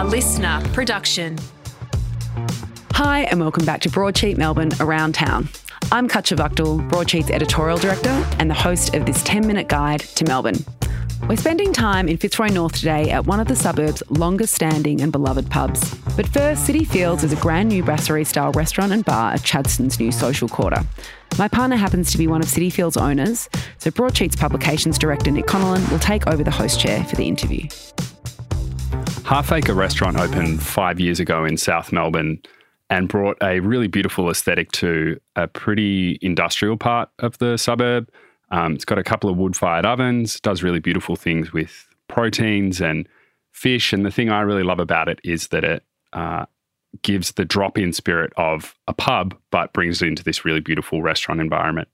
A LiSTNR production. Hi, and welcome back to Broadsheet Melbourne Around Town. I'm Wachtel, Broadsheet's editorial director and the host of this 10 minute guide to Melbourne. We're spending time in Fitzroy North today at one of the suburb's longest standing and beloved pubs. But first, Cityfields is a brand new brasserie style restaurant and bar at Chadstone's new social quarter. My partner happens to be one of Cityfields' owners, so Broadsheet's publications director Nick Connellan will take over the host chair for the interview. Half Acre Restaurant opened five years ago in South Melbourne and brought a really beautiful aesthetic to a pretty industrial part of the suburb. Um, it's got a couple of wood fired ovens, does really beautiful things with proteins and fish. And the thing I really love about it is that it uh, gives the drop in spirit of a pub, but brings it into this really beautiful restaurant environment.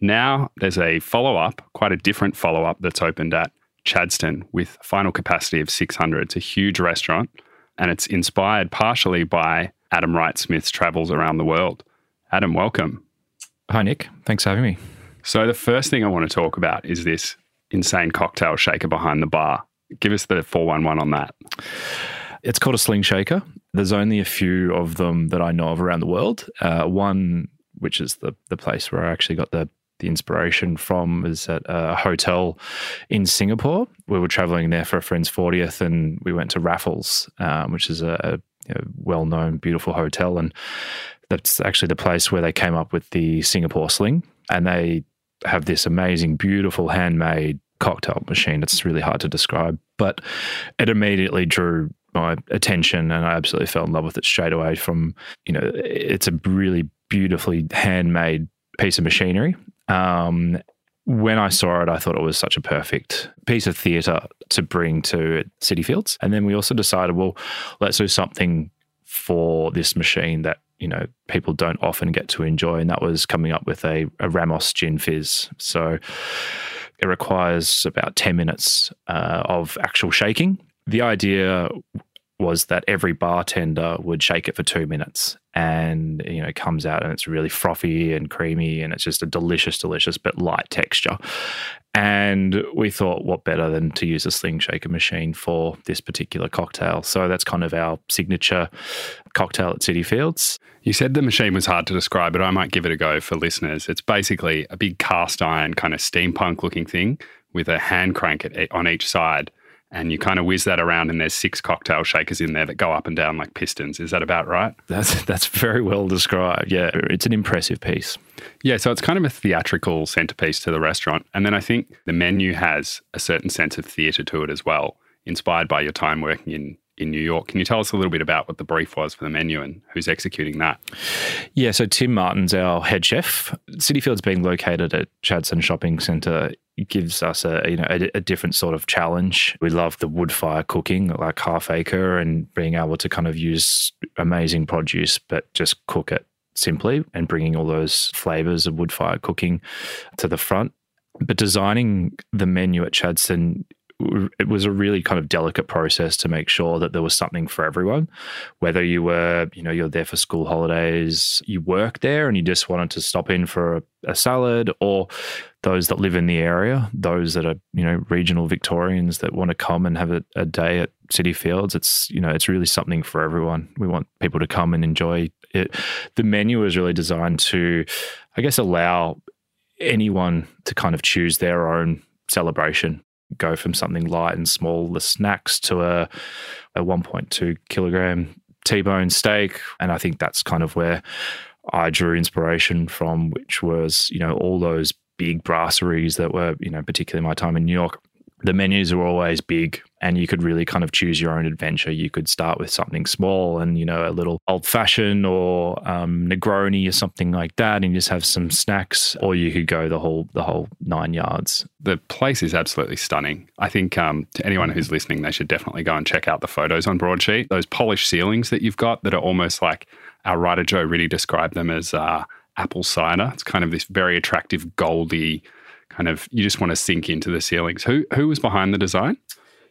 Now there's a follow up, quite a different follow up that's opened at Chadstone with final capacity of 600. It's a huge restaurant and it's inspired partially by Adam Wright Smith's travels around the world. Adam, welcome. Hi, Nick. Thanks for having me. So, the first thing I want to talk about is this insane cocktail shaker behind the bar. Give us the 411 on that. It's called a sling shaker. There's only a few of them that I know of around the world. Uh, one, which is the, the place where I actually got the the inspiration from is at a hotel in Singapore. We were traveling there for a friend's 40th and we went to Raffles, um, which is a, a well known, beautiful hotel. And that's actually the place where they came up with the Singapore sling. And they have this amazing, beautiful handmade cocktail machine. It's really hard to describe, but it immediately drew my attention and I absolutely fell in love with it straight away from, you know, it's a really beautifully handmade piece of machinery. Um, when I saw it, I thought it was such a perfect piece of theatre to bring to Cityfields. And then we also decided, well, let's do something for this machine that you know people don't often get to enjoy, and that was coming up with a, a Ramos gin fizz. So it requires about ten minutes uh, of actual shaking. The idea was that every bartender would shake it for two minutes and you know it comes out and it's really frothy and creamy and it's just a delicious delicious but light texture. And we thought what better than to use a sling shaker machine for this particular cocktail? So that's kind of our signature cocktail at Cityfields. You said the machine was hard to describe but i might give it a go for listeners. It's basically a big cast iron kind of steampunk looking thing with a hand crank on each side and you kind of whiz that around and there's six cocktail shakers in there that go up and down like pistons. Is that about right? That's that's very well described. Yeah, it's an impressive piece. Yeah, so it's kind of a theatrical centerpiece to the restaurant. And then I think the menu has a certain sense of theater to it as well, inspired by your time working in in New York. Can you tell us a little bit about what the brief was for the menu and who's executing that? Yeah, so Tim Martin's our head chef. Cityfields being located at Chadstone Shopping Centre gives us a you know a, a, different sort of challenge. We love the wood fire cooking, like half acre, and being able to kind of use amazing produce, but just cook it simply and bringing all those flavors of wood fire cooking to the front. But designing the menu at Chadstone it was a really kind of delicate process to make sure that there was something for everyone. Whether you were, you know, you're there for school holidays, you work there and you just wanted to stop in for a, a salad, or those that live in the area, those that are, you know, regional Victorians that want to come and have a, a day at Cityfields. It's, you know, it's really something for everyone. We want people to come and enjoy it. The menu is really designed to, I guess, allow anyone to kind of choose their own celebration go from something light and small, the snacks, to a, a 1.2 kilogram T-bone steak. And I think that's kind of where I drew inspiration from, which was, you know, all those big brasseries that were, you know, particularly my time in New York, the menus are always big and you could really kind of choose your own adventure. You could start with something small and, you know, a little old fashioned or um, Negroni or something like that and just have some snacks, or you could go the whole, the whole nine yards. The place is absolutely stunning. I think um, to anyone who's listening, they should definitely go and check out the photos on Broadsheet. Those polished ceilings that you've got that are almost like our writer Joe really described them as uh, apple cider. It's kind of this very attractive goldy kind of you just want to sink into the ceilings. Who who was behind the design?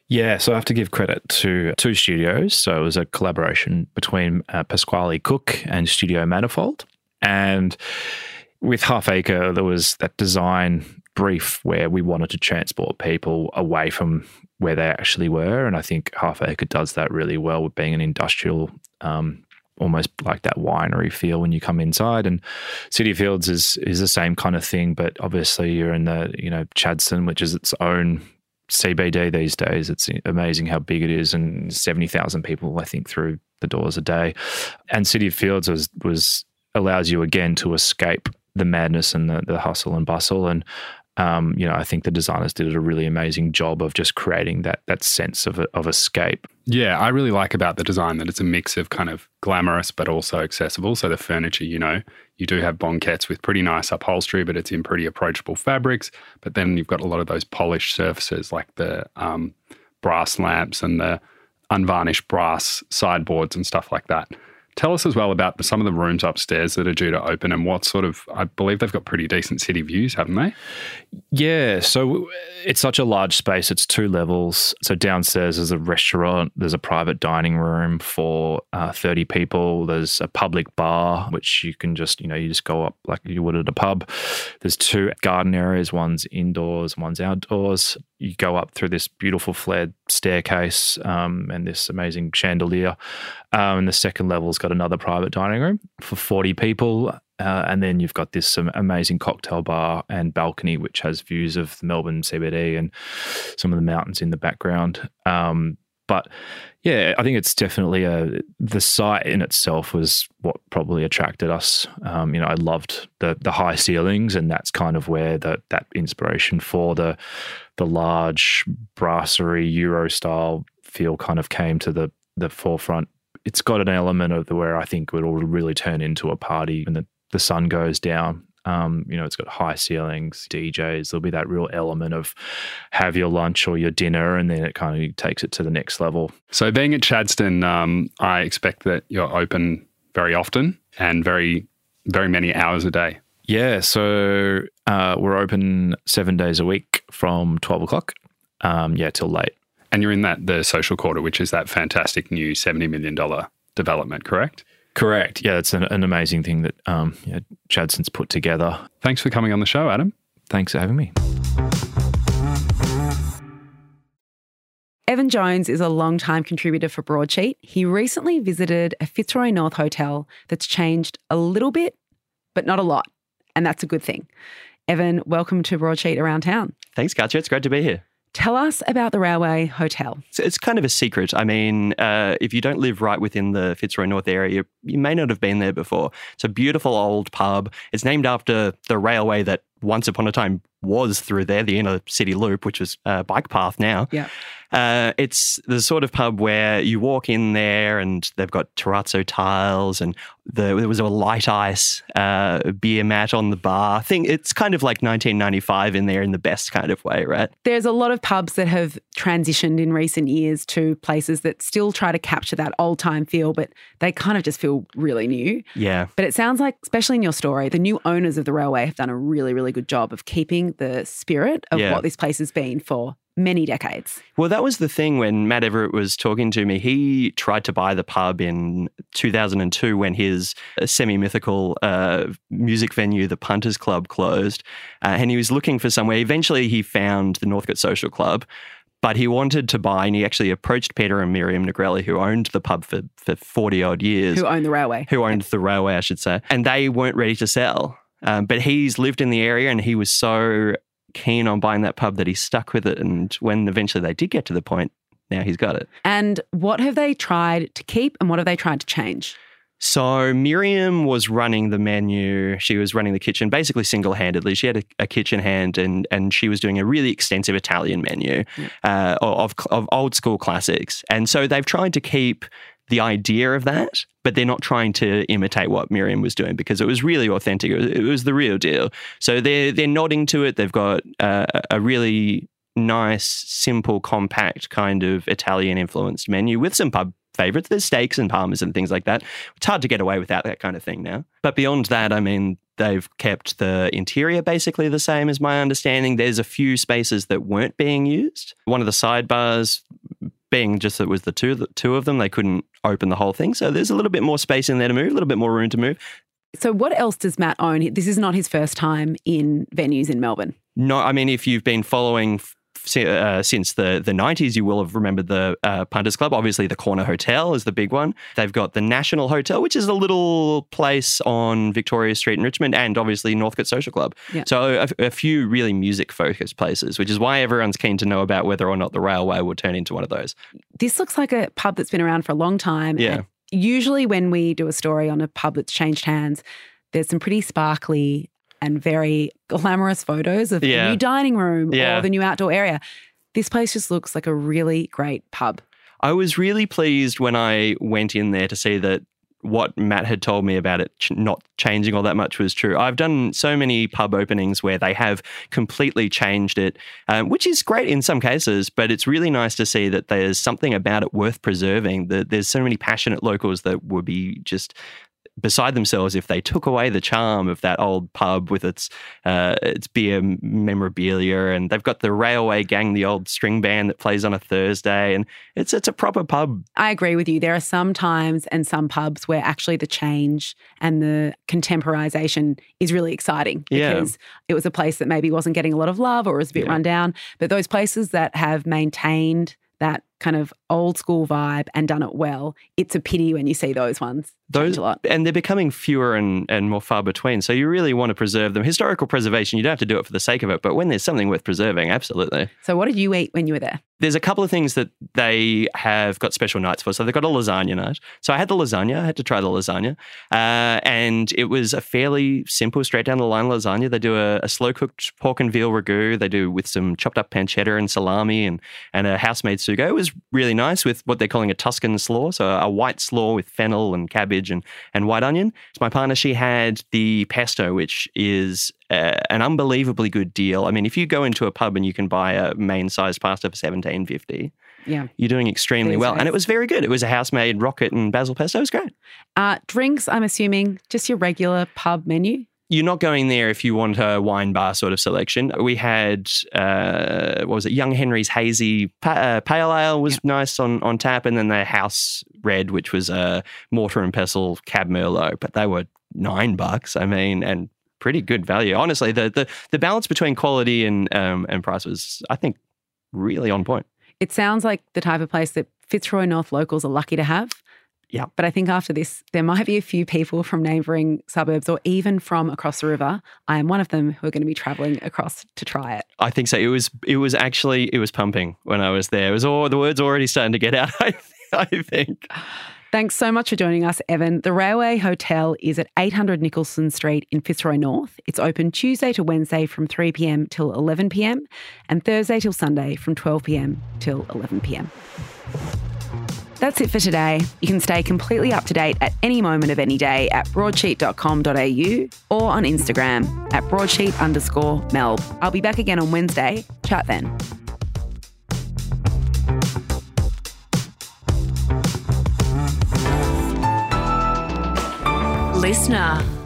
Yeah, so I have to give credit to two studios. So it was a collaboration between uh, Pasquale Cook and Studio Manifold. And with Half Acre, there was that design brief where we wanted to transport people away from where they actually were. And I think Half Acre does that really well with being an industrial, um, almost like that winery feel when you come inside. And Cityfields is is the same kind of thing, but obviously you're in the you know Chadstone, which is its own CBD these days. It's amazing how big it is, and seventy thousand people I think through the doors a day. And Cityfields was was allows you again to escape the madness and the, the hustle and bustle and um, you know, I think the designers did a really amazing job of just creating that that sense of of escape. Yeah, I really like about the design that it's a mix of kind of glamorous but also accessible. So the furniture, you know, you do have banquettes with pretty nice upholstery, but it's in pretty approachable fabrics. But then you've got a lot of those polished surfaces like the um, brass lamps and the unvarnished brass sideboards and stuff like that. Tell us as well about some of the rooms upstairs that are due to open and what sort of, I believe they've got pretty decent city views, haven't they? Yeah. So it's such a large space. It's two levels. So downstairs is a restaurant, there's a private dining room for uh, 30 people, there's a public bar, which you can just, you know, you just go up like you would at a pub. There's two garden areas, one's indoors, one's outdoors you go up through this beautiful flared staircase um, and this amazing chandelier. Um, and the second level's got another private dining room for 40 people. Uh, and then you've got this amazing cocktail bar and balcony, which has views of the Melbourne CBD and some of the mountains in the background. Um, but yeah, I think it's definitely a the site in itself was what probably attracted us. Um, you know, I loved the the high ceilings, and that's kind of where the that inspiration for the the large brasserie Euro style feel kind of came to the the forefront. It's got an element of the where I think it will really turn into a party when the, the sun goes down. Um, you know, it's got high ceilings, DJs. There'll be that real element of have your lunch or your dinner, and then it kind of takes it to the next level. So, being at Chadstone, um, I expect that you're open very often and very, very many hours a day. Yeah, so uh, we're open seven days a week from twelve o'clock, um, yeah, till late. And you're in that the social quarter, which is that fantastic new seventy million dollar development, correct? Correct. Yeah, it's an, an amazing thing that um, yeah, Chadstone's put together. Thanks for coming on the show, Adam. Thanks for having me. Evan Jones is a long-time contributor for Broadsheet. He recently visited a Fitzroy North hotel that's changed a little bit, but not a lot. And that's a good thing. Evan, welcome to Broadsheet Around Town. Thanks, Katya. It's great to be here. Tell us about the Railway Hotel. So it's kind of a secret. I mean, uh, if you don't live right within the Fitzroy North area, you may not have been there before. It's a beautiful old pub. It's named after the railway that once upon a time was through there, the inner city loop, which is a bike path now. Yeah. Uh, it's the sort of pub where you walk in there and they've got terrazzo tiles and the, there was a light ice uh, beer mat on the bar. Thing it's kind of like 1995 in there in the best kind of way, right? There's a lot of pubs that have transitioned in recent years to places that still try to capture that old time feel, but they kind of just feel really new. Yeah. But it sounds like, especially in your story, the new owners of the railway have done a really, really good job of keeping the spirit of Yeah. what this place has been for many decades. Well, that was the thing when Matt Everett was talking to me. He tried to buy the pub in 2002 when his semi mythical uh, music venue, the Punters Club, closed. Uh, and he was looking for somewhere. Eventually, he found the Northcote Social Club. But he wanted to buy, and he actually approached Peter and Miriam Negrelli, who owned the pub for, for 40 odd years, Who owned the railway? who owned the railway, I should say, and they weren't ready to sell. Um, but he's lived in the area and he was so keen on buying that pub that he stuck with it. And when eventually they did get to the point, now he's got it. And what have they tried to keep and what have they tried to change? So Miriam was running the menu. She was running the kitchen basically single handedly. She had a, a kitchen hand and and she was doing a really extensive Italian menu uh, of, of old school classics. And so they've tried to keep the idea of that, but they're not trying to imitate what Miriam was doing because it was really authentic. It was, it was the real deal. So they're they're nodding to it. They've got uh, a really nice, simple, compact kind of Italian influenced menu with some pub favorites. There's steaks and parmas and things like that. It's hard to get away without that kind of thing now. But beyond that, I mean, they've kept the interior basically the same as my understanding. There's a few spaces that weren't being used. One of the sidebars being just it was the two the two of them, they couldn't open the whole thing. So there's a little bit more space in there to move, a little bit more room to move. So, what else does Matt own? This is not his first time in venues in Melbourne. No, I mean, if you've been following uh, since the, the 90s, you will have remembered the uh, Punters Club. Obviously, the Corner Hotel is the big one. They've got the National Hotel, which is a little place on Victoria Street in Richmond, and obviously Northcote Social Club. Yeah. So a, a few really music focused places, which is why everyone's keen to know about whether or not the railway will turn into one of those. This looks like a pub that's been around for a long time. Yeah. Usually, when we do a story on a pub that's changed hands, there's some pretty sparkly and very glamorous photos of Yeah. the new dining room Yeah. or the new outdoor area. This place just looks like a really great pub. I was really pleased when I went in there to see that what Matt had told me about it not changing all that much was true. I've done so many pub openings where they have completely changed it, um, which is great in some cases, but it's really nice to see that there's something about it worth preserving. That there's so many passionate locals that would be just beside themselves if they took away the charm of that old pub with its uh, its beer memorabilia, and they've got the Railway Gang, the old string band that plays on a Thursday, and it's it's a proper pub. I agree with you. There are some times and some pubs where actually the change and the contemporization is really exciting Yeah. because it was a place that maybe wasn't getting a lot of love or was a bit Yeah. run down. But those places that have maintained that kind of old school vibe and done it well, it's a pity when you see those ones. change Those a lot. and they're becoming fewer and, and more far between. So you really want to preserve them. Historical preservation, you don't have to do it for the sake of it, but when there's something worth preserving, absolutely. So, what did you eat when you were there? There's a couple of things that they have got special nights for. So they've got a lasagna night. So I had the lasagna. I had to try the lasagna, uh, and it was a fairly simple, straight down the line lasagna. They do a, a slow cooked pork and veal ragu. They do with some chopped up pancetta and salami and and a house made sugo. It was really nice with what they're calling a Tuscan slaw, so a white slaw with fennel and cabbage and and white onion. So my partner she had the pesto, which is uh, an unbelievably good deal. I mean, if you go into a pub and you can buy a main sized pasta for seventeen fifty, Yeah. you're doing extremely These well. And it was very good. It was a house made rocket and basil pesto. It was great. Uh, drinks, I'm assuming just your regular pub menu. You're not going there if you want a wine bar sort of selection. We had uh, what was it? Young Henry's hazy pa- uh, pale ale was nice on on tap, and then the house red, which was a mortar and pestle cab merlot, but they were nine bucks. I mean, and pretty good value. Honestly, the the, the balance between quality and um, and price was, I think, really on point. It sounds like the type of place that Fitzroy North locals are lucky to have. Yeah. But I think after this, there might be a few people from neighbouring suburbs or even from across the river. I am one of them who are going to be travelling across to try it. I think so. It was it was actually it was pumping when I was there. It was all the words already starting to get out. I, I think. Thanks so much for joining us, Evan. The Railway Hotel is at 800 Nicholson Street in Fitzroy North. It's open Tuesday to Wednesday from 3 pm till 11 pm and Thursday till Sunday from 12 pm till 11 pm. That's it for today. You can stay completely up to date at any moment of any day at broadsheet.com.au or on Instagram at broadsheet underscore melb. I'll be back again on Wednesday. Chat then. LiSTNR.